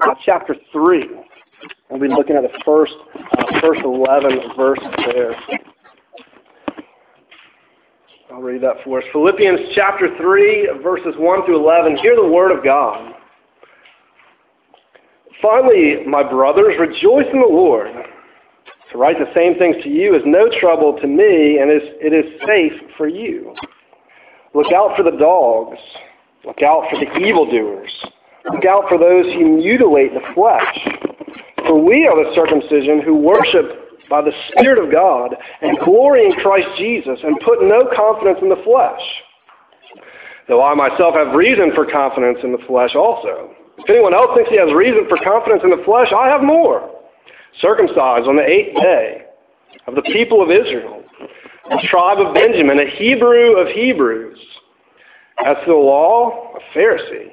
uh, chapter 3. We'll be looking at the first, uh, first 11 verses there. I'll read that for us. Philippians chapter 3, verses 1 through 11. Hear the word of God. Finally, my brothers, rejoice in the Lord. To write the same things to you is no trouble to me, and is it is safe for you. Look out for the dogs. Look out for the evildoers. Look out for those who mutilate the flesh. For we are the circumcision who worship by the Spirit of God and glory in Christ Jesus and put no confidence in the flesh. Though I myself have reason for confidence in the flesh also. If anyone else thinks he has reason for confidence in the flesh, I have more. Circumcised on the eighth day of the people of Israel, the tribe of Benjamin, a Hebrew of Hebrews. As to the law, a Pharisee.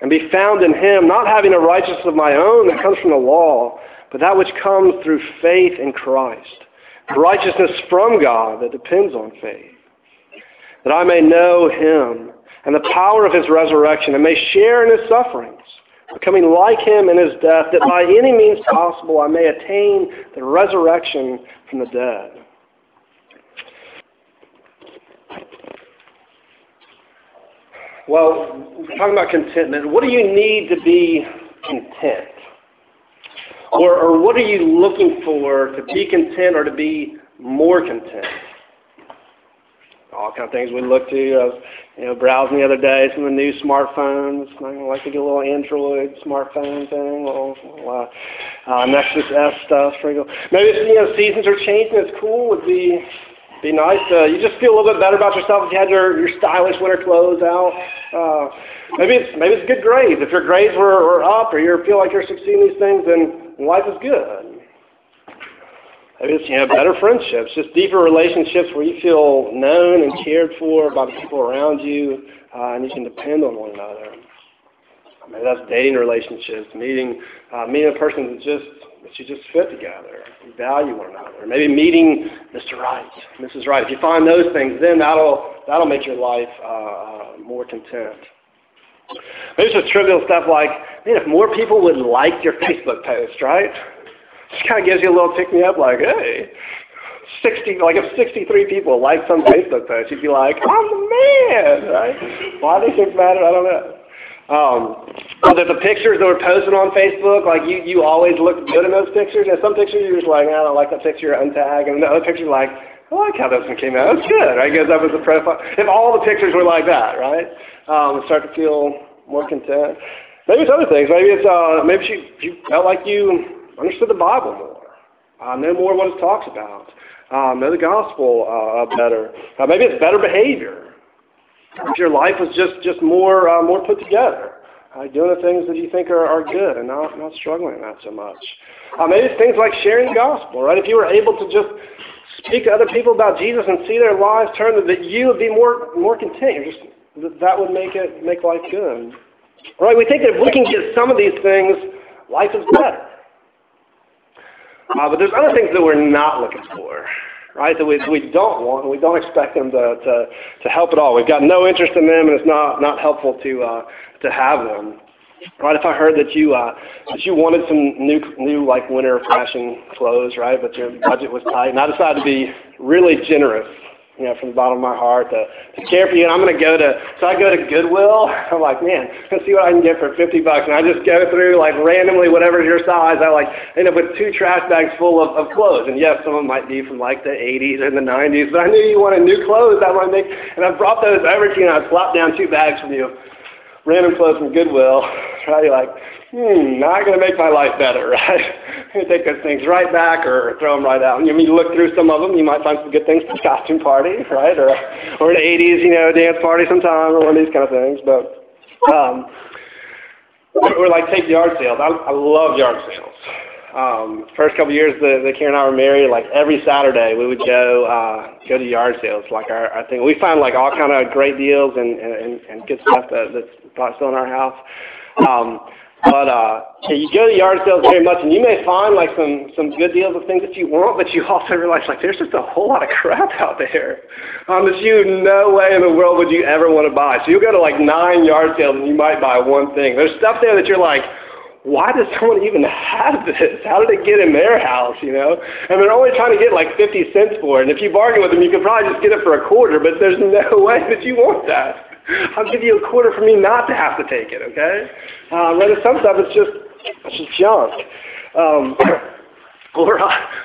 and be found in him, not having a righteousness of my own that comes from the law, but that which comes through faith in Christ, righteousness from God that depends on faith, that I may know him and the power of his resurrection and may share in his sufferings becoming like him in his death, that by any means possible I may attain the resurrection from the dead. Well, talking about contentment. What do you need to be content? Or, or what are you looking for to be content or to be more content? all kind of things we look to. I was, you know, browsing the other day some of the new smartphones. I like to get a little Android smartphone thing, a little, little uh, uh, Nexus S stuff. Maybe it's, you know seasons are changing. It's cool. Would be be nice. Uh, you just feel a little bit better about yourself if you had your, your stylish winter clothes out. Uh, maybe it's maybe it's good grades. If your grades were, were up or you feel like you're succeeding these things, then life is good. Maybe it's you know better friendships, just deeper relationships where you feel known and cared for by the people around you, uh, and you can depend on one another. Maybe that's dating relationships, meeting uh, meeting a person that just that you just fit together, value one another. Maybe meeting Mr. Right, Mrs. Right. If you find those things, then that'll that'll make your life uh, uh, more content. Maybe just trivial stuff like, man, if more people would like your Facebook post, right? Just kind of gives you a little pick me up, like, hey, 60, like if 63 people like some Facebook post, you'd be like, I'm the man, right? Why these things matter, I don't know. Um, but the pictures that were posted on Facebook, like you, you always look good in those pictures. And some pictures you're just like, I don't like that picture, untag. And the other picture like, I like how this one came out. It's good. Right? Goes up as a profile. If all the pictures were like that, right? Um, start to feel more content. Maybe it's other things. Maybe it's uh, maybe you, you felt like you understood the Bible more, uh, know more what it talks about, uh, know the gospel uh, better. Uh, maybe it's better behavior. If your life was just just more uh, more put together, uh, doing the things that you think are, are good and not not struggling that so much. Uh, maybe it's things like sharing the gospel, right? If you were able to just speak to other people about Jesus and see their lives turn, that you would be more more content. You're just that would make it make life good. Right? We think that if we can get some of these things, life is better. Uh, but there's other things that we're not looking for, right? That we, we don't want, we don't expect them to, to, to help at all. We've got no interest in them, and it's not, not helpful to, uh, to have them. Right? If I heard that you uh, that you wanted some new new like winter fashion clothes, right? But your budget was tight, and I decided to be really generous you know, from the bottom of my heart to, to care for you. And I'm going to go to, so I go to Goodwill. I'm like, man, let's see what I can get for 50 bucks. And I just go through like randomly, whatever's your size. I like end up with two trash bags full of, of clothes. And yes, some of them might be from like the 80s and the 90s, but I knew you wanted new clothes. That might make, and I brought those over to you and I plopped down two bags from you. Random clothes from Goodwill. Right? Like, hmm, not going to make my life better, right? Take those things right back or throw them right out. And you, you look through some of them, you might find some good things for the costume party, right? Or, or an 80s, you know, dance party sometime or one of these kind of things. But, um, or, like take yard sales. I, I love yard sales. um, first couple years that, that Karen and I were married, like every Saturday we would go uh, go to yard sales. Like our, our thing, we find like all kind of great deals and, and, and good stuff that, that's still in our house. Um, but uh, you go to yard sales very much, and you may find like some some good deals of things that you want, but you also realize like there's just a whole lot of crap out there um, that you no way in the world would you ever want to buy. So you'll go to like nine yard sales, and you might buy one thing. There's stuff there that you're like why does someone even have this? How did it get in their house, you know? And they're only trying to get like 50 cents for it. And if you bargain with them, you could probably just get it for a quarter, but there's no way that you want that. I'll give you a quarter for me not to have to take it, okay? Um, and some stuff, it's just, it's just junk. Um, or,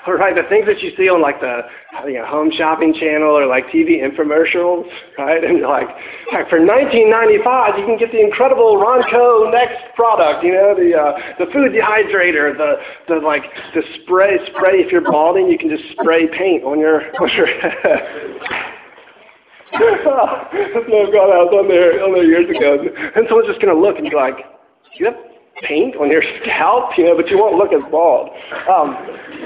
or right, the things that you see on like the you know, home shopping channel or like TV infomercials, right? And like, like for 19.95, you can get the incredible Ronco Next product, you know, the uh, the food dehydrator, the the like the spray spray if you're balding, you can just spray paint on your on your head. No God, I was on there on there years ago, and someone's just gonna look and be like, Do "You have paint on your scalp, you know, but you won't look as bald. Um,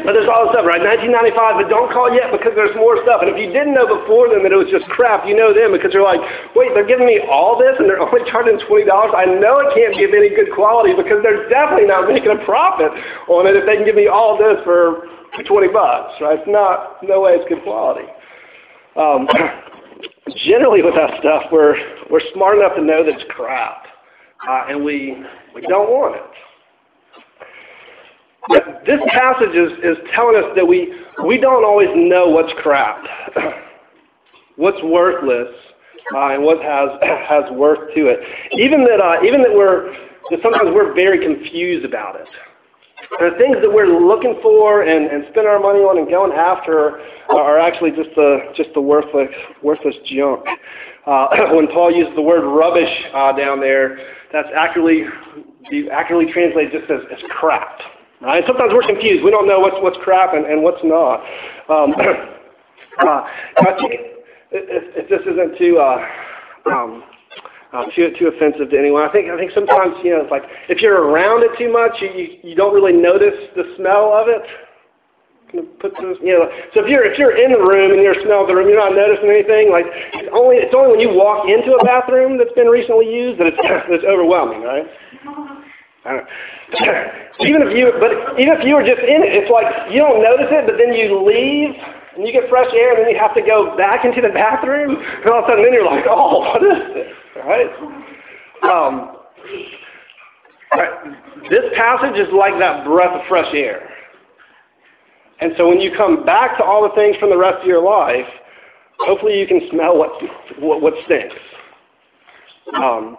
but there's all this stuff, right? 1995, but don't call yet because there's more stuff. And if you didn't know before then that it was just crap, you know them because they're like, wait, they're giving me all this and they're only charging $20. I know it can't give any good quality because they're definitely not making a profit on it if they can give me all this for 20 bucks, right? It's not, no way it's good quality. Um, generally with that stuff, we're, we're smart enough to know that it's crap uh, and we, we don't want it. But this passage is, is telling us that we, we don't always know what's crap, what's worthless, uh, and what has, has worth to it. Even that, uh, even that we're, that sometimes we're very confused about it. The things that we're looking for and, and spending our money on and going after are actually just the, just the worthless, worthless junk. Uh, when Paul uses the word rubbish uh, down there, that's accurately, accurately translated just as, as crap. Right? Sometimes we're confused. We don't know what's, what's crap and, and what's not. Um, uh, I if, if this isn't too, uh, um, uh, too too offensive to anyone, I think I think sometimes you know it's like if you're around it too much, you you, don't really notice the smell of it put those, you know. So if you're if you're in the room and you're smelling the room, you're not noticing anything. Like it's only it's only when you walk into a bathroom that's been recently used that it's that's overwhelming, right? even if you but even if you were just in it, it's like you don't notice it, but then you leave and you get fresh air, and then you have to go back into the bathroom, and all of a sudden then you're like, oh, what is this, right? Um, right. This passage is like that breath of fresh air. And so when you come back to all the things from the rest of your life, hopefully you can smell what, what, what stinks. Um,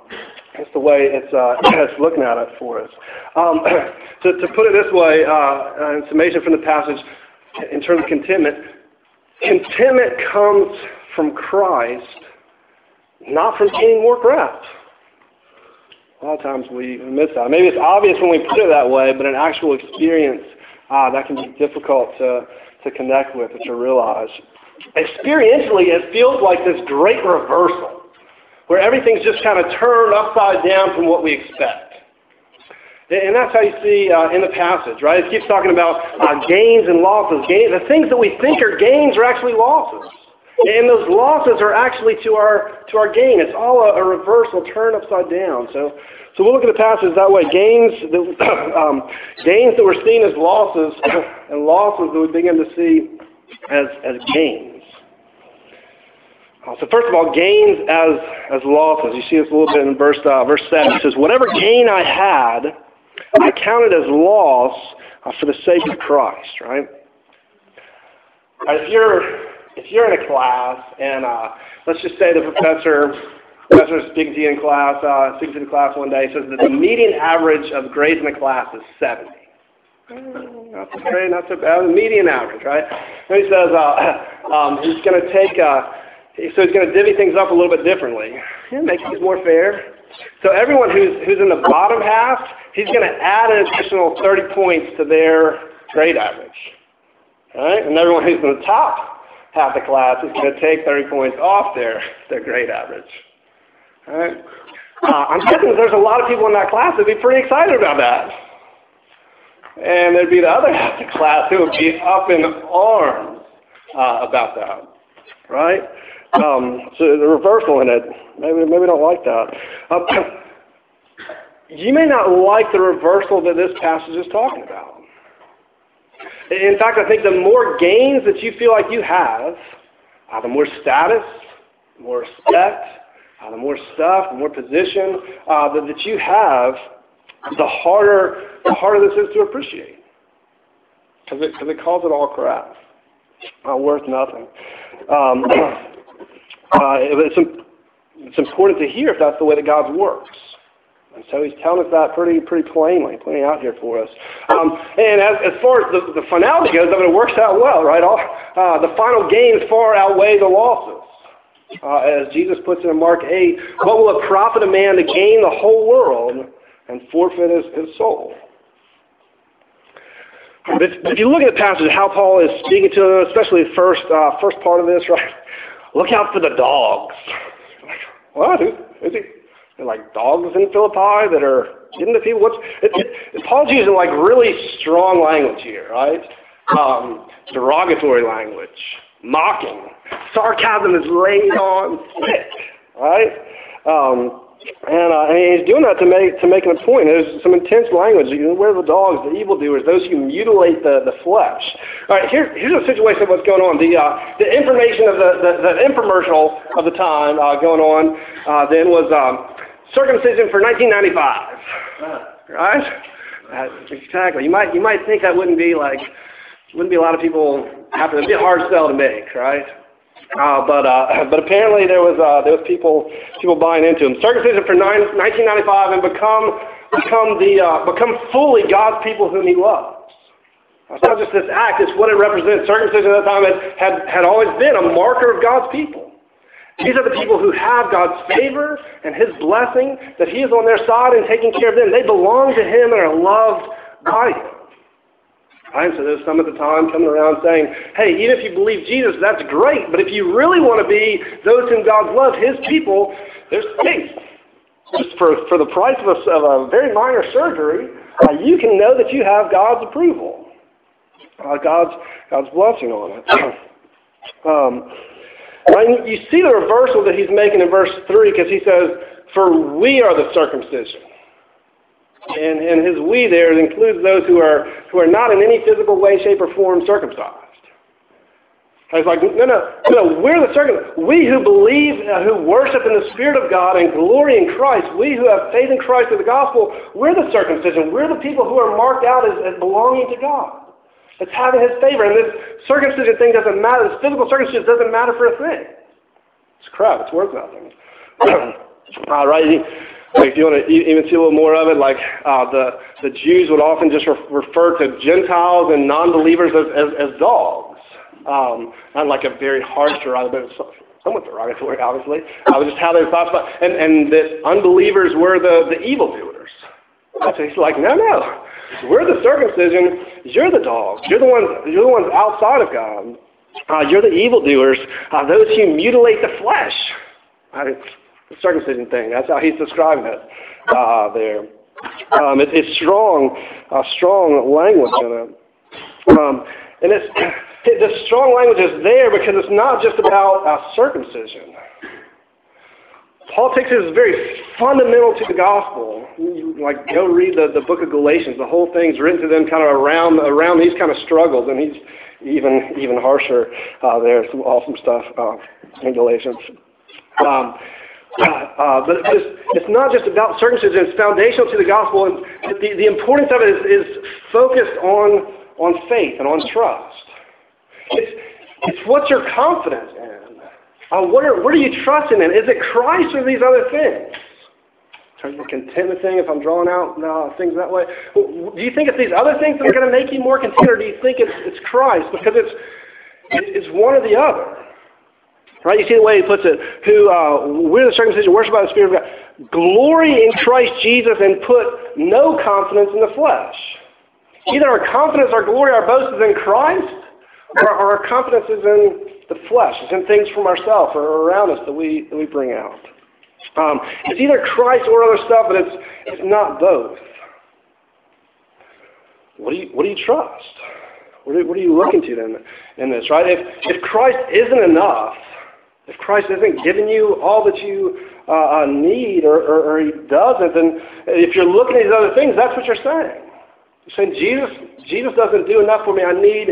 that's the way it's, uh, it's looking at it for us. Um, to, to put it this way, uh, in summation from the passage, in terms of contentment, contentment comes from Christ, not from gaining more crap. A lot of times we miss that. Maybe it's obvious when we put it that way, but in actual experience, ah, that can be difficult to, to connect with or to realize. Experientially, it feels like this great reversal where everything's just kind of turned upside down from what we expect. And that's how you see uh, in the passage, right? It keeps talking about uh, gains and losses. The things that we think are gains are actually losses. And those losses are actually to our to our gain. It's all a, a reversal, turn upside down. So so we'll look at the passage that way. Gains that, um, gains that were seen as losses and losses that we begin to see as, as gains. Uh, so first of all, gains as, as losses. You see this a little bit in verse, uh, verse 7. It says, Whatever gain I had, I counted as loss uh, for the sake of Christ, right? If you're, if you're in a class and uh, let's just say the professor professor speaking to you in class, uh, speaking to the class one day, says that the median average of grades in the class is 70. Not so great, not so bad. The median average, right? And he says uh, um, he's going to take, uh, so he's going to divvy things up a little bit differently, yeah, make things more fair. So everyone who's who's in the bottom half, he's going to add an additional 30 points to their grade average. Right? And everyone who's in the top half of the class is going to take 30 points off their, their grade average. Right? Uh, I'm guessing there's a lot of people in that class that'd be pretty excited about that. And there'd be the other half of the class who would be up in arms uh, about that, right? Um, so the reversal in it, maybe maybe don't like that. Um, you may not like the reversal that this passage is talking about. In fact, I think the more gains that you feel like you have, uh, the more status, more respect, uh, the more stuff, the more position uh, that, that you have, the harder the harder this is to appreciate. Because it, cause it calls it all crap. Uh, worth nothing. Um, uh, it's, it's important to hear if that's the way that God works. And so he's telling us that pretty pretty plainly, putting out here for us. Um, and as, as far as the, the finality goes, I mean, it works out well, right? All, uh, the final gains far outweigh the losses. Uh, as Jesus puts it in Mark 8, what will it profit a man to gain the whole world and forfeit his, his soul? But if, if you look at the passage, how Paul is speaking to them, especially the first, uh, first part of this, right? Look out for the dogs. What? Who, is he? They're like dogs in Philippi that are getting to people. What's it, it, Paul's using like really strong language here, right? Um, derogatory language, mocking, sarcasm is laid on thick, right? Um, and, uh, and he's doing that to make to make a point. There's some intense language. You know, where are the dogs, the evildoers, those who mutilate the, the flesh? All right, here, here's a situation of what's going on. The uh, the information of the, the, the infomercial of the time uh, going on uh, then was um, circumcision for 1995. Right? Uh, exactly. You might you might think that wouldn't be like wouldn't be a lot of people having to be a hard sell to make, right? Uh, but uh, but apparently there was uh, there was people people buying into them. Circumcision for nine, 1995 and become become the uh, become fully God's people whom He loves. It's not just this act; it's what it represents. Circumcision at that time had, had had always been a marker of God's people. These are the people who have God's favor and His blessing, that He is on their side and taking care of them. They belong to Him and are loved by Him. Right? So there's some at the time coming around saying, hey, even if you believe Jesus, that's great, but if you really want to be those whom God loves, His people, there's things. Just for, for the price of a, of a very minor surgery, uh, you can know that you have God's approval, uh, God's, God's blessing on it. um, and you see the reversal that he's making in verse 3 because he says, For we are the circumcision. And, and his we there includes those who are, who are not in any physical way, shape, or form circumcised. I was like, no, no, no, we're the circumcised. We who believe, uh, who worship in the Spirit of God and glory in Christ, we who have faith in Christ through the gospel, we're the circumcision. We're the people who are marked out as, as belonging to God. It's having His favor. And this circumcision thing doesn't matter. This physical circumcision doesn't matter for a thing. It's crap. It's worth nothing. All right. Like, if you want to even see a little more of it, like uh, the the Jews would often just re- refer to Gentiles and non-believers as, as, as dogs. Um, not like a very harsh derogatory, but somewhat derogatory, obviously. Uh, just how they thought about, and and that unbelievers were the the evildoers. So he's like, no, no, we're the circumcision. You're the dogs. You're the ones. You're the ones outside of God. Uh, you're the evildoers. Uh, those who mutilate the flesh. Uh, the circumcision thing. That's how he's describing it uh, there. Um, it, it's strong, uh, strong language in it. Um, and it's, it, the strong language is there because it's not just about uh, circumcision. Paul takes very fundamental to the gospel. Like go read the, the book of Galatians. The whole thing's written to them kind of around around these kind of struggles, and he's even even harsher uh, there. Some awesome stuff uh, in Galatians. Um, uh, but it's, it's, not just about circumcision, it's foundational to the gospel. And the, the importance of it is, is focused on, on faith and on trust. It's, it's what's your confidence in? Uh, what, are, what are you trusting in? Is it Christ or these other things? In terms of the contentment thing, if I'm drawing out uh, things that way. Do you think it's these other things that are going to make you more content, or do you think it's, it's Christ? Because it's, it's one or the other. Right? You see the way he puts it. Who uh, we're the circumcision, worship by the Spirit of God. Glory in Christ Jesus and put no confidence in the flesh. Either our confidence, our glory, our boast is in Christ, or our confidence is in the flesh. It's in things from ourselves or around us that we that we bring out. Um, it's either Christ or other stuff, but it's it's not both. what do you what do you trust? What are, what are you looking to in, in this, right? If if Christ isn't enough, if Christ isn't giving you all that you uh, uh, need, or, or, or He doesn't, then if you're looking at these other things, that's what you're saying. You're saying Jesus Jesus doesn't do enough for me. I need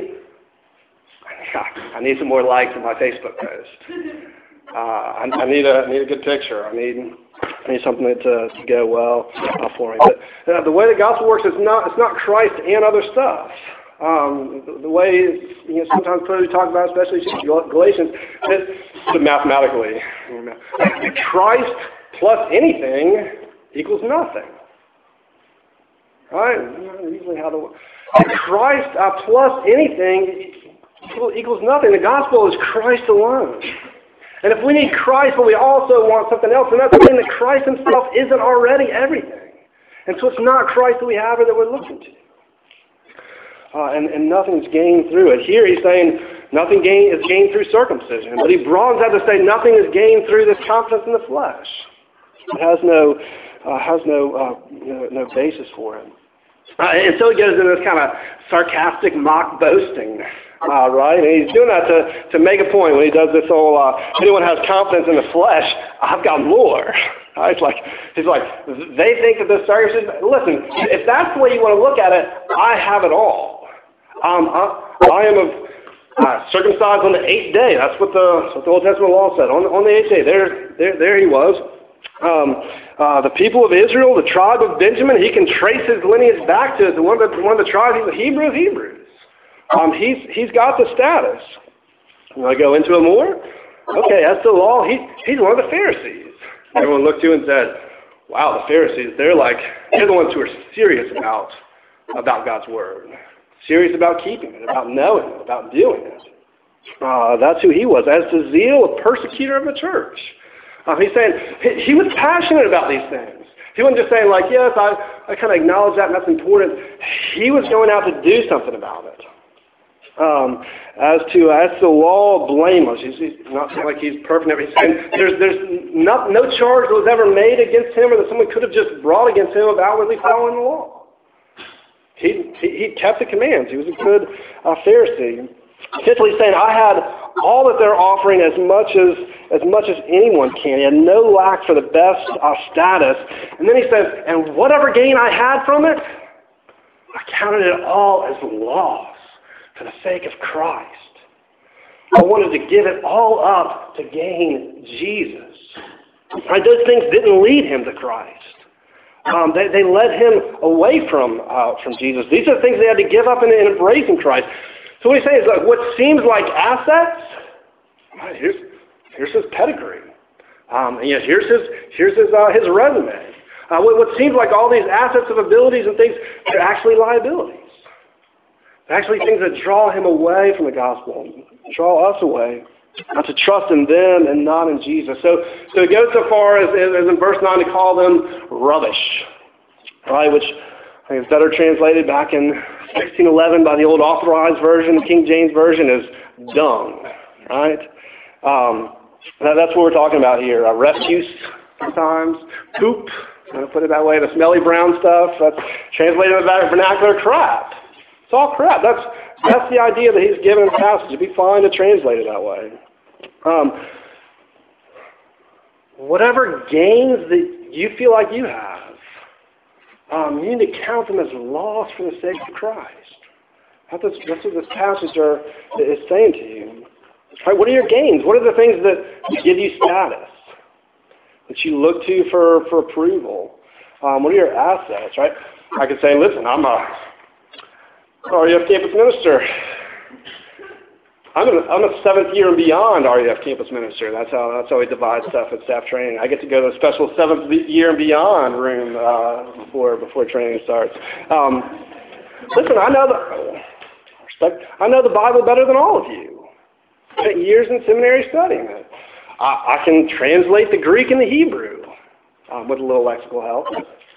I need some more likes on my Facebook post. Uh, I, I need a I need a good picture. I need I need something to, to go well uh, for me. But uh, the way the gospel works is not it's not Christ and other stuff. Um, the, the way you know sometimes we talk about, especially Galatians, is mathematically Christ plus anything equals nothing. Right? Usually how the Christ uh, plus anything equals nothing. The gospel is Christ alone. And if we need Christ, but we also want something else, then that's saying that Christ himself isn't already everything. And so it's not Christ that we have or that we're looking to. Uh, and, and nothing's gained through it. Here he's saying nothing is gained through circumcision. But he broadens out to say nothing is gained through this confidence in the flesh. It has no, uh, has no, uh, no, no basis for it. Uh, and so he goes into this kind of sarcastic mock boasting uh, right? And he's doing that to, to make a point when he does this whole, uh, anyone has confidence in the flesh, I've got more. It's like, he's like, they think that this circumcision, listen, if that's the way you want to look at it, I have it all. Um, I, I am of, uh, circumcised on the eighth day. That's what the, what the Old Testament law said. On, on the eighth day, there, there, there he was. Um, uh, the people of Israel, the tribe of Benjamin, he can trace his lineage back to, one, of the, one of the tribes, Hebrew of Hebrews. Um, he's, he's got the status. You want go into it more? Okay, that's the law. He, he's one of the Pharisees. Everyone looked to and said, wow, the Pharisees, they're like, they're the ones who are serious about, about God's Word. Serious about keeping it, about knowing it, about doing it. Uh, that's who he was. As the zeal, a persecutor of the church. Uh, he's saying he, he was passionate about these things. He wasn't just saying like, yes, I, I kind of acknowledge that and that's important. He was going out to do something about it. Um, as to as the law blameless, he's, he's not like he's perfect. He's saying there's there's not, no charge that was ever made against him, or that someone could have just brought against him of outwardly following the law. He he, he kept the commands. He was a good uh, Pharisee. Essentially saying, I had all that they're offering as much as as much as anyone can. He had no lack for the best uh, status. And then he says, and whatever gain I had from it, I counted it all as loss for the sake of Christ. I wanted to give it all up to gain Jesus. Right, those things didn't lead him to Christ. Um, they, they led him away from, uh, from Jesus. These are things they had to give up in, in embracing Christ. So what he's saying is like, what seems like assets, here's, here's his pedigree. Um, and, here's his, here's his, uh, his resume. Uh, what, what seems like all these assets of abilities and things, they're actually liabilities. They're actually, things that draw him away from the gospel, draw us away, not to trust in them and not in Jesus. So, so it goes so far as, as in verse 9 to call them rubbish, right? Which I think is better translated back in 1611 by the old authorized version. The King James version is dung, right? Um, that, that's what we're talking about here. Uh, refuse sometimes, poop, I'm going to put it that way, the smelly brown stuff. That's translated in the vernacular crap. It's all crap. That's, that's the idea that he's given in the passage. It'd be fine to translate it that way. Um, whatever gains that you feel like you have, um, you need to count them as loss for the sake of Christ. That's, that's what this passage are, is saying to you. Right, what are your gains? What are the things that give you status, that you look to for, for approval? Um, what are your assets, right? I could say, listen, I'm a RUF campus minister. I'm, a, I'm a seventh year and beyond RUF campus minister. That's how that's how we divide stuff at staff training. I get to go to a special seventh year and beyond room uh, before before training starts. Um, listen, I know the respect. I know the Bible better than all of you. Spent years in seminary studying it. I, I can translate the Greek and the Hebrew um, with a little lexical help.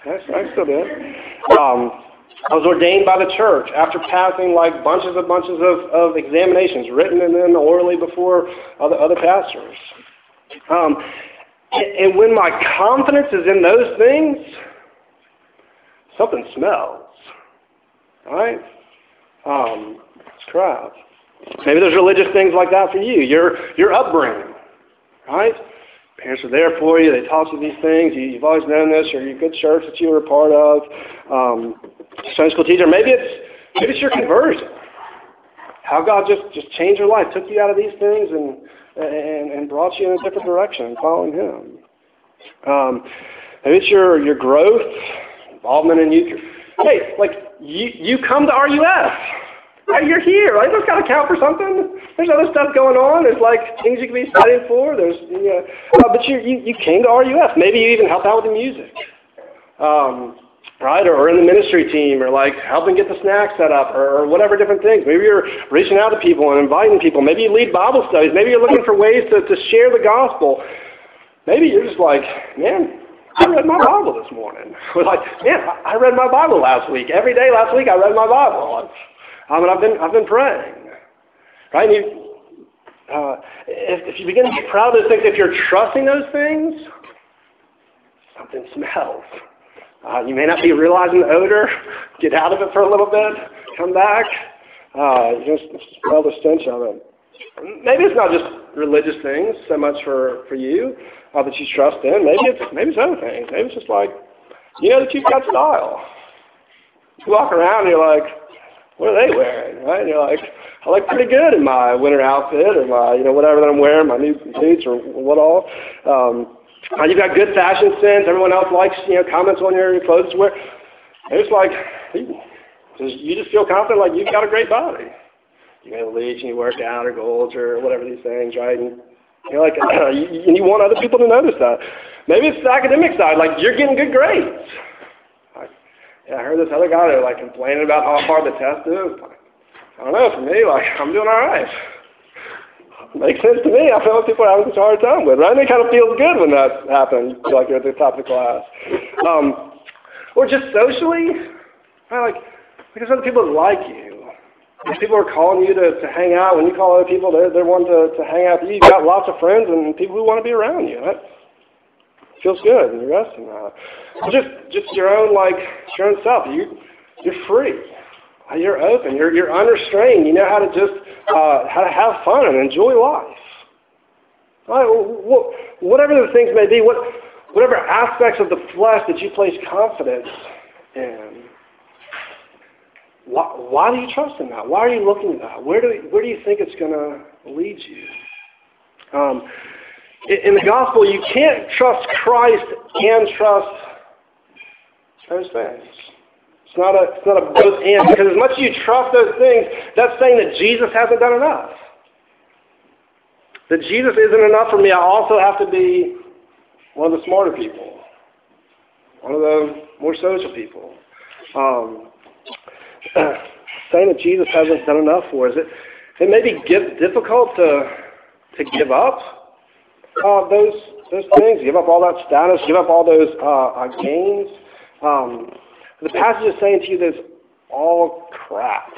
I, I still do. Um, I was ordained by the church after passing like bunches and bunches of, of examinations, written and then orally before other, other pastors. Um, and, and when my confidence is in those things, something smells. right? Um, it's crowds. Maybe there's religious things like that for you. Your your upbringing, right? Parents are there for you. They taught you these things. You, you've always known this, or your good church that you were a part of. Um, Sunday school teacher. Maybe it's maybe it's your conversion. How God just just changed your life, took you out of these things, and and, and brought you in a different direction, following Him. Um, maybe it's your your growth, involvement in youth. Hey, like you you come to. Right, you're here, right? That's got to count for something. There's other stuff going on. There's like things you can be studying for. There's, you know, uh, but you, you you came to RUF. Maybe you even helped out with the music, um, right? Or, in the ministry team, or like helping get the snacks set up, or, or whatever different things. Maybe you're reaching out to people and inviting people. Maybe you lead Bible studies. Maybe you're looking for ways to, to share the gospel. Maybe you're just like, man, I read my Bible this morning. We're like, man, I read my Bible last week. Every day last week I read my Bible. I mean, I've been, I've been praying. Right? And you, uh, if, if you begin to be proud of those things, if you're trusting those things, something smells. Uh, you may not be realizing the odor. Get out of it for a little bit. Come back. Uh, just smell the stench of it. Maybe it's not just religious things so much for, for you uh, that you trust in. Maybe it's maybe it's other things. Maybe it's just like you know that you've got style. You walk around and you're like, what are they wearing? Right? And you're like, I look pretty good in my winter outfit or my, you know, whatever that I'm wearing, my new boots or what all. Um, you've got good fashion sense. Everyone else likes, you know, comments on your clothes to wear. it's like, you just feel confident like you've got a great body. You go to the beach and you work out or goals or whatever these things, right? And you're like, uh, and you want other people to notice that. Maybe it's the academic side, like you're getting good grades. Yeah, I heard this other guy that like complaining about how hard the test is. I don't know. For me, like I'm doing all right. Makes sense to me. I feel like people are having such a hard time with, right? And it kind of feels good when that happens. You feel like you're at the top of the class, um, or just socially, right? Like because other people like you. If people are calling you to, to hang out, when you call other people, they're, they're wanting to, to hang out with you. You've got lots of friends and people who want to be around you. Right? feels good and you're resting on it. Just just your own like your own self. You you're free. You're open. You're you're unrestrained. You know how to just uh, how to have fun and enjoy life. Right? Whatever the things may be, what whatever aspects of the flesh that you place confidence in. Why, why do you trust in that? Why are you looking at that? Where do where do you think it's going to lead you? Um, in the gospel, you can't trust Christ and trust those things. It's not a, it's not a both and, because as much as you trust those things, that's saying that Jesus hasn't done enough. That Jesus isn't enough for me. I also have to be one of the smarter people, one of the more social people. Um, saying that Jesus hasn't done enough for us, it, it may be difficult to, to give up uh, those those things, give up all that status, give up all those uh, uh, gains. Um, the passage is saying to you that it's all crap.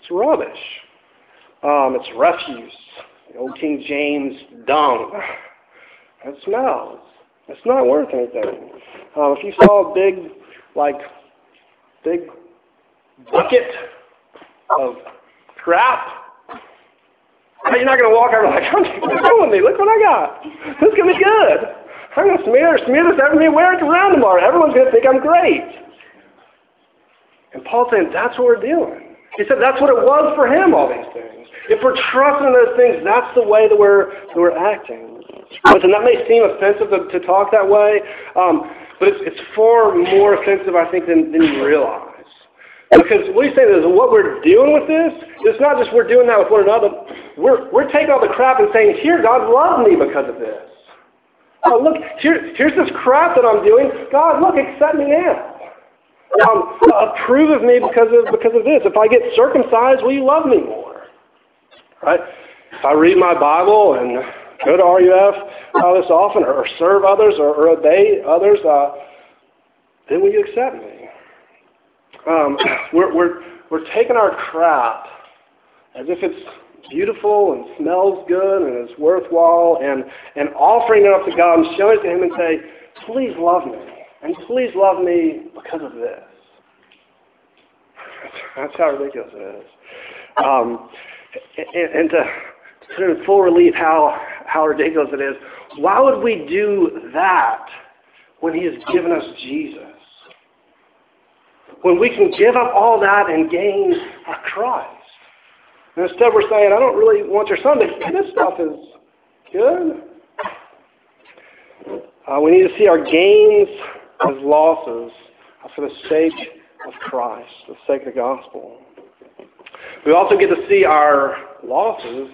It's rubbish. Um, it's refuse. The old King James dung. It smells. It's not worth anything. Um, if you saw a big, like, big bucket of crap you're not going to walk over like, I'm with me. Look what I got. This is going to be good. I'm going to smear, smear this it around tomorrow. Everyone's going to think I'm great. And Paul's saying that's what we're doing. He said that's what it was for him, all these things. If we're trusting those things, that's the way that we're, that we're acting. Listen, that may seem offensive to, to talk that way, um, but it's, it's far more offensive, I think, than, than you realize. Because what he's saying is what we're doing with this, it's not just we're doing that with one another. We're, we're taking all the crap and saying, here, God loved me because of this. Oh, look, here, here's this crap that I'm doing. God, look, accept me now. Um, approve of me because of, because of this. If I get circumcised, will you love me more? Right? If I read my Bible and go to RUF uh, this often or, or serve others or, or obey others, uh, then will you accept me? um, we're, we're, we're taking our crap as if it's beautiful and smells good and is worthwhile and, and offering it up to God and showing it to Him and say, please love me. And please love me because of this. That's how ridiculous it is. Um, and, and to put in full relief how, how ridiculous it is, why would we do that when He has given us Jesus? When we can give up all that and gain a Christ. And instead we're saying, I don't really want your but this stuff is good. Uh, we need to see our gains as losses for the sake of Christ, the sake of the gospel. We also get to see our losses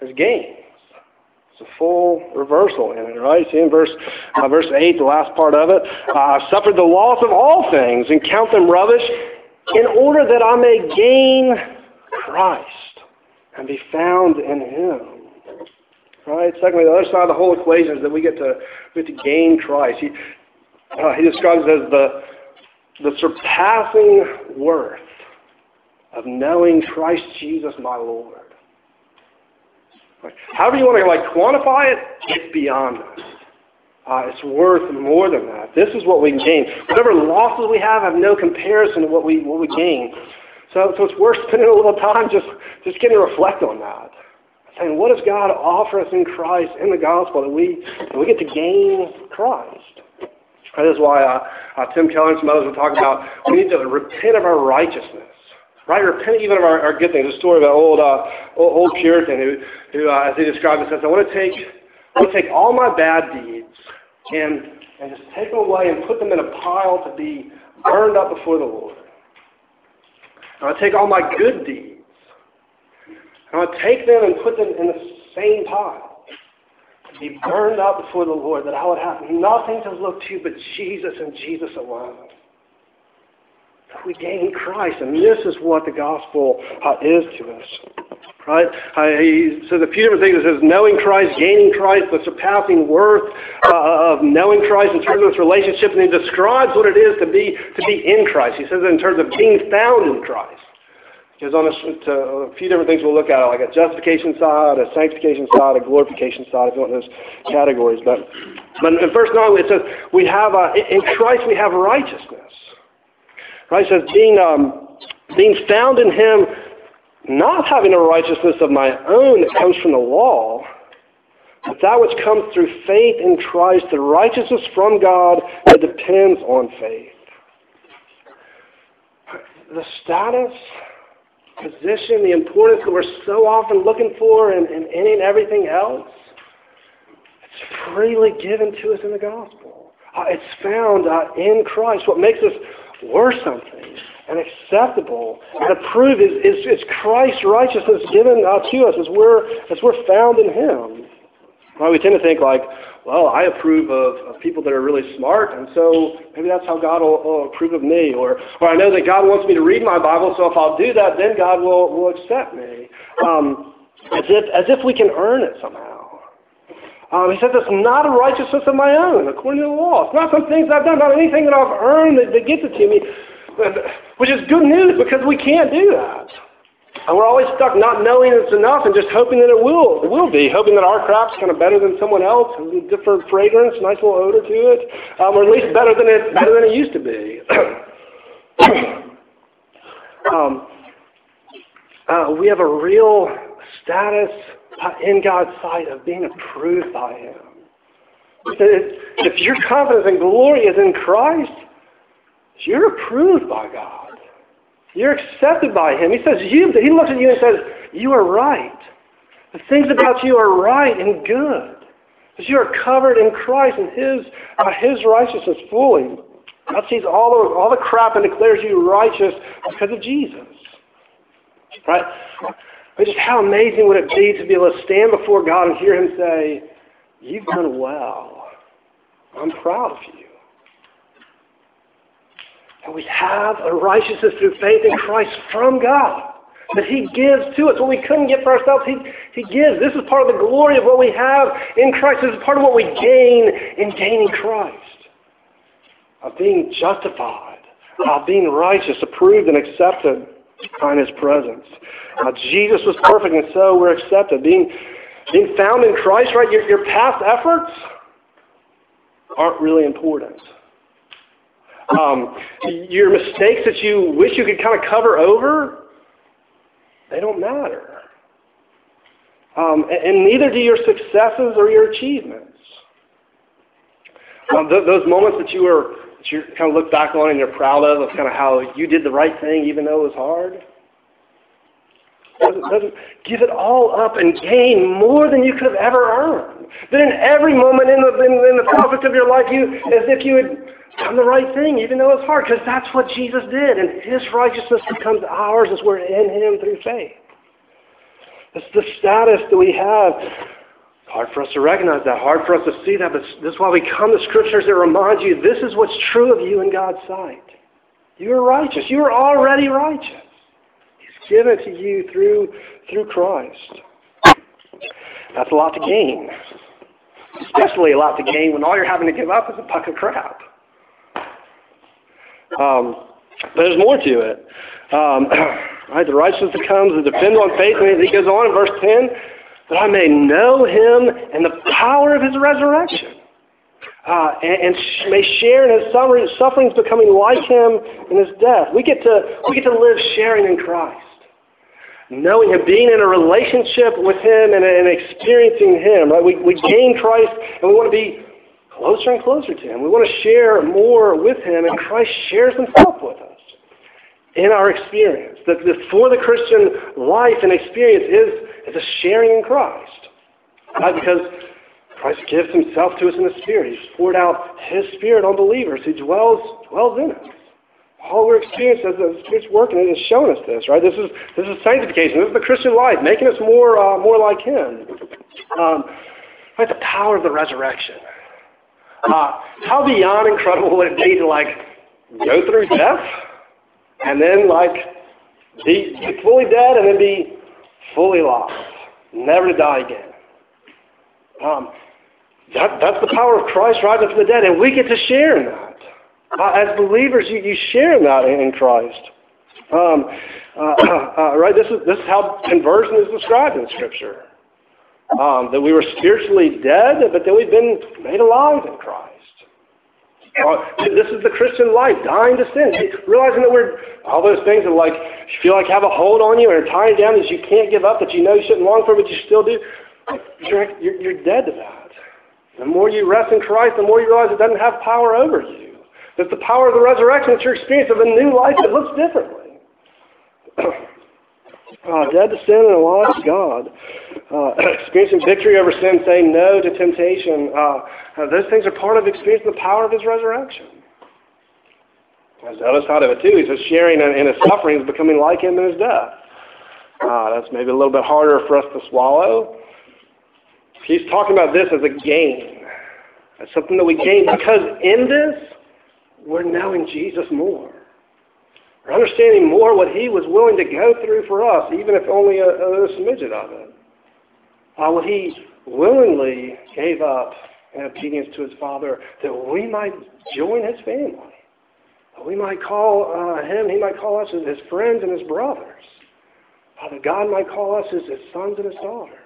as gains. It's a full reversal in it, right? See in verse uh, verse eight, the last part of it, uh, suffered the loss of all things and count them rubbish, in order that I may gain Christ and be found in Him. Right? Secondly, the other side of the whole equation is that we get to we get to gain Christ. He uh, he describes it as the the surpassing worth of knowing Christ Jesus my Lord. However you want to like quantify it, it's beyond that. Uh, it's worth more than that. This is what we gain. Whatever losses we have have no comparison to what we what we gain. So, so it's worth spending a little time just just getting to reflect on that. Saying, what does God offer us in Christ, in the gospel, that we, that we get to gain Christ? That is why uh, uh, Tim Keller and some others will talk about we need to repent of our righteousness. Right? Repent even of our, our good things. A story an old, uh, old, old Puritan who, who uh, as he described it, says, I want to take, I want to take all my bad deeds and, and just take them away and put them in a pile to be burned up before the Lord. I take all my good deeds I take them and put them in the same pile. To be burned up before the Lord, that I would have nothing to look to but Jesus and Jesus alone. We gain Christ, and this is what the gospel uh, is to us. Right? Uh, he says a few different things. It says knowing Christ, gaining Christ, the surpassing worth uh, of knowing Christ in terms of this relationship, and he describes what it is to be to be in Christ. He says it in terms of being found in Christ. There's on a, a, few different things we'll look at, like a justification side, a sanctification side, a glorification side, if you want those categories. But, but in verse 9, it says, we have, a, in Christ we have righteousness. Right? It says, being, um, being found in Him, not having a righteousness of my own that comes from the law, but that which comes through faith in Christ, the righteousness from God that depends on faith. The status position, the importance that we're so often looking for in, in any and everything else, it's freely given to us in the gospel. Uh, it's found uh, in Christ. What makes us worth something and acceptable and approved is, is, is Christ's righteousness given uh, to us as we're, as we're found in Him. Well, we tend to think like, well, I approve of, of people that are really smart, and so maybe that's how God will, will approve of me. Or, or I know that God wants me to read my Bible, so if I'll do that, then God will, will accept me. Um, as, if, as if we can earn it somehow. Um, he says it's not a righteousness of my own, according to the law. It's not some things I've done, not anything that I've earned that, that gets it to me, which is good news because we can't do that. And we're always stuck not knowing it's enough and just hoping that it will, it will be, hoping that our crap's kind of better than someone else, has a different fragrance, nice little odor to it, um, or at least better than it, better than it used to be. um, uh, we have a real status in God's sight of being approved by Him. If your confidence and glory is in Christ, you're approved by God. You're accepted by him. He says you he looks at you and says, You are right. The things about you are right and good. Because you are covered in Christ and his uh, his righteousness fully. God sees all the all the crap and declares you righteous because of Jesus. Right? But just how amazing would it be to be able to stand before God and hear him say, You've done well. I'm proud of you. And we have a righteousness through faith in Christ from God that He gives to us. What we couldn't get for ourselves, He, he gives. This is part of the glory of what we have in Christ. This is part of what we gain in gaining Christ. Of being justified, of being righteous, approved and accepted in His presence. Uh, Jesus was perfect and so we're accepted. Being, being found in Christ, right, your, your past efforts aren't really important. Um, your mistakes that you wish you could kind of cover over, they don't matter. Um, and, and, neither do your successes or your achievements. Um, th- those moments that you were that you kind of look back on and you're proud of, of kind of how you did the right thing even though it was hard. Doesn't, doesn't give it all up and gain more than you could have ever earned. Then in every moment in the, in, in the conflict of your life, you as if you had done the right thing, even though it's hard, because that's what Jesus did, and His righteousness becomes ours as we're in Him through faith. It's the status that we have. Hard for us to recognize that, hard for us to see that, but this is why we come to scriptures that remind you this is what's true of you in God's sight. You are righteous. You are already righteous. He's given to you through, through Christ. That's a lot to gain. Especially a lot to gain when all you're having to give up is a puck of crap. Um, but there's more to it. Um, right, the righteousness that comes to depend on faith. And he goes on in verse 10, that I may know him and the power of his resurrection. Uh, and, and may share in his sufferings, becoming like him in his death. We get to we get to live sharing in Christ knowing Him, being in a relationship with Him and, and experiencing Him. Right? We, we gain Christ and we want to be closer and closer to Him. We want to share more with Him, and Christ shares Himself with us in our experience. That for the Christian life and experience is, is a sharing in Christ. Right? Because Christ gives Himself to us in the Spirit. He's poured out His Spirit on believers He dwells, dwells in us all we're experiencing as the Spirit's working it has shown us this, right? This is this is sanctification. This is the Christian life, making us more uh, more like Him. Um, right, the power of the resurrection. Uh, how beyond incredible would it be to like go through death and then like be, be fully dead and then be fully lost, never to die again. Um, that, that's the power of Christ rising from the dead, and we get to share in that. Uh, as believers, you, you share in that in Christ. Um, uh, uh, right? This is, this is how conversion is described in Scripture. Um, that we were spiritually dead, but then we've been made alive in Christ. Uh, this is the Christian life, dying to sin, realizing that we're all those things that like you feel like have a hold on you and are tying down that you can't give up, that you know you shouldn't long for, but you still do. You're, you're, you're dead to that. The more you rest in Christ, the more you realize it doesn't have power over you. It's the power of the resurrection that your experience of a new life that looks differently. uh, dead to sin and alive to God. Uh, experiencing victory over sin, saying no to temptation. Uh, uh, those things are part of experiencing the power of His resurrection. As the other side of it too, he says sharing in, in his sufferings, becoming like him in his death. Uh, that's maybe a little bit harder for us to swallow. He's talking about this as a gain. As something that we gain because in this we're knowing Jesus more. We're understanding more what he was willing to go through for us, even if only a, a smidget of it. Uh, what he willingly gave up in obedience to his Father that we might join his family. We might call uh, him, he might call us as his friends and his brothers. Uh, that God might call us as his sons and his daughters.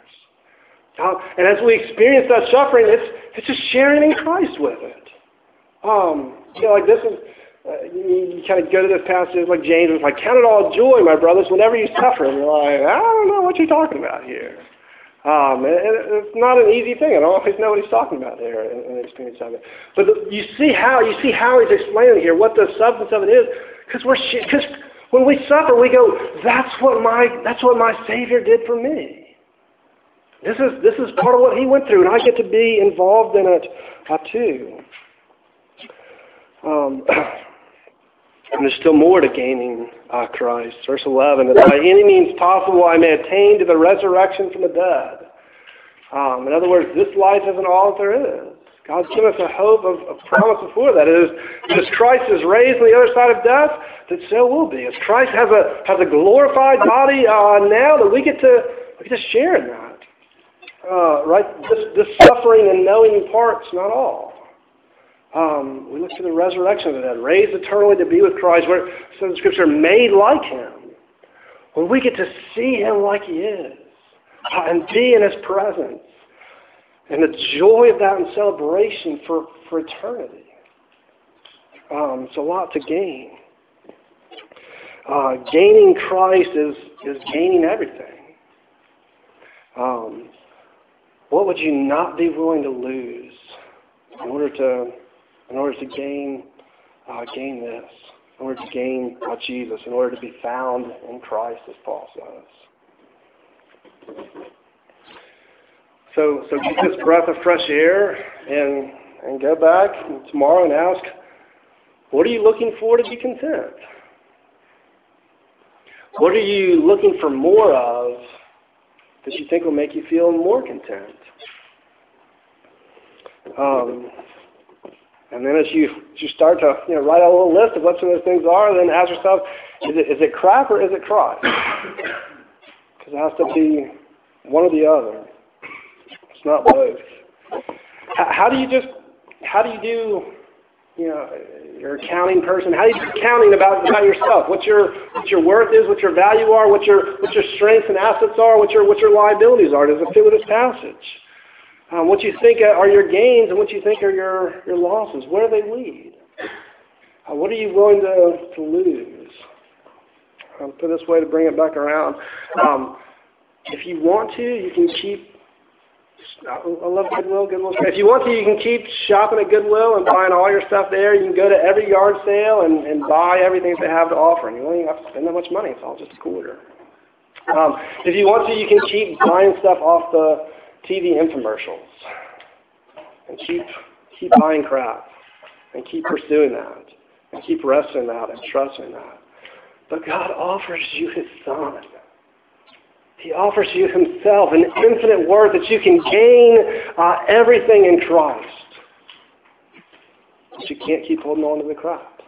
Uh, and as we experience that suffering, it's, it's just sharing in Christ with it. Um, you know, like this is, uh, you, you kind of go to this passage like James was like, count it all joy, my brothers, whenever you suffer. And you're like, I don't know what you're talking about here. Um, and it's not an easy thing. I don't always know what he's talking about there in, in the experience of it. But the, you see how you see how he's explaining here what the substance of it is, because we're because when we suffer, we go, that's what my that's what my Savior did for me. This is this is part of what he went through, and I get to be involved in it uh, too. Um, and there's still more to gaining uh, Christ. Verse 11, that by any means possible I may attain to the resurrection from the dead. Um, in other words, this life isn't all that there is. God's given us a hope of, of promise before that. It is, as Christ is raised on the other side of death, that so will be. As Christ has a has a glorified body uh, now, that we get to we get to share in that. Uh, right? This, this suffering and knowing parts, not all. Um, we look to the resurrection of the dead, raised eternally to be with Christ, where it says in Scripture, made like Him. When we get to see Him like He is, uh, and be in His presence, and the joy of that and celebration for, for eternity. Um, it's a lot to gain. Uh, gaining Christ is, is gaining everything. Um, what would you not be willing to lose in order to in order to gain uh, gain this, in order to gain uh, Jesus, in order to be found in Christ, as Paul says. So, so get this breath of fresh air and and go back tomorrow and ask, what are you looking for to be content? What are you looking for more of that you think will make you feel more content? Um, and then as you as you start to you know write out a little list of what some of those things are, then ask yourself, is it is it crap or is it Christ? Because it has to be one or the other. It's not both. How, how do you just how do you do you know you're a accounting person? How do you do accounting about about yourself? What your what your worth is, what your value are, what your what your strengths and assets are, what your what your liabilities are. Does it fit with this passage? Um, what you think are your gains and what you think are your, your losses. Where do they lead? Uh, what are you willing to, to lose? I'll put this way to bring it back around. Um, if you want to, you can keep. I love Goodwill. Goodwill. If you want to, you can keep shopping at Goodwill and buying all your stuff there. You can go to every yard sale and, and buy everything they have to offer. And you don't even have to spend that much money. It's all just a quarter. Um, if you want to, you can keep buying stuff off the TV infomercials and keep keep buying crap and keep pursuing that and keep wrestling that and trusting that. But God offers you His Son. He offers you Himself, an infinite worth that you can gain uh, everything in Christ. But you can't keep holding on to the crap.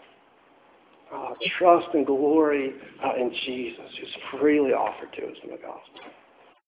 Uh, trust and glory uh, in Jesus, who's freely offered to us in the gospel.